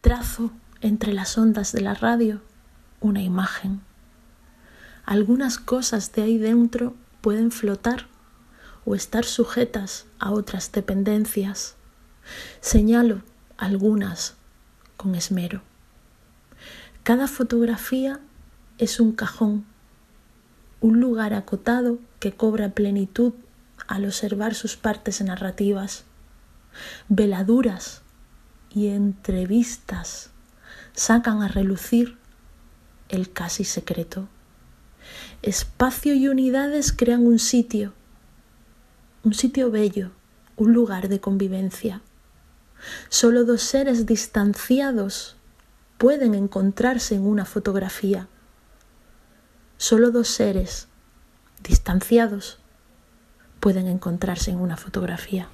Trazo entre las ondas de la radio una imagen. Algunas cosas de ahí dentro pueden flotar o estar sujetas a otras dependencias. Señalo algunas con esmero. Cada fotografía es un cajón, un lugar acotado que cobra plenitud al observar sus partes narrativas. Veladuras y entrevistas sacan a relucir el casi secreto. Espacio y unidades crean un sitio, un sitio bello, un lugar de convivencia. Solo dos seres distanciados pueden encontrarse en una fotografía. Solo dos seres distanciados pueden encontrarse en una fotografía.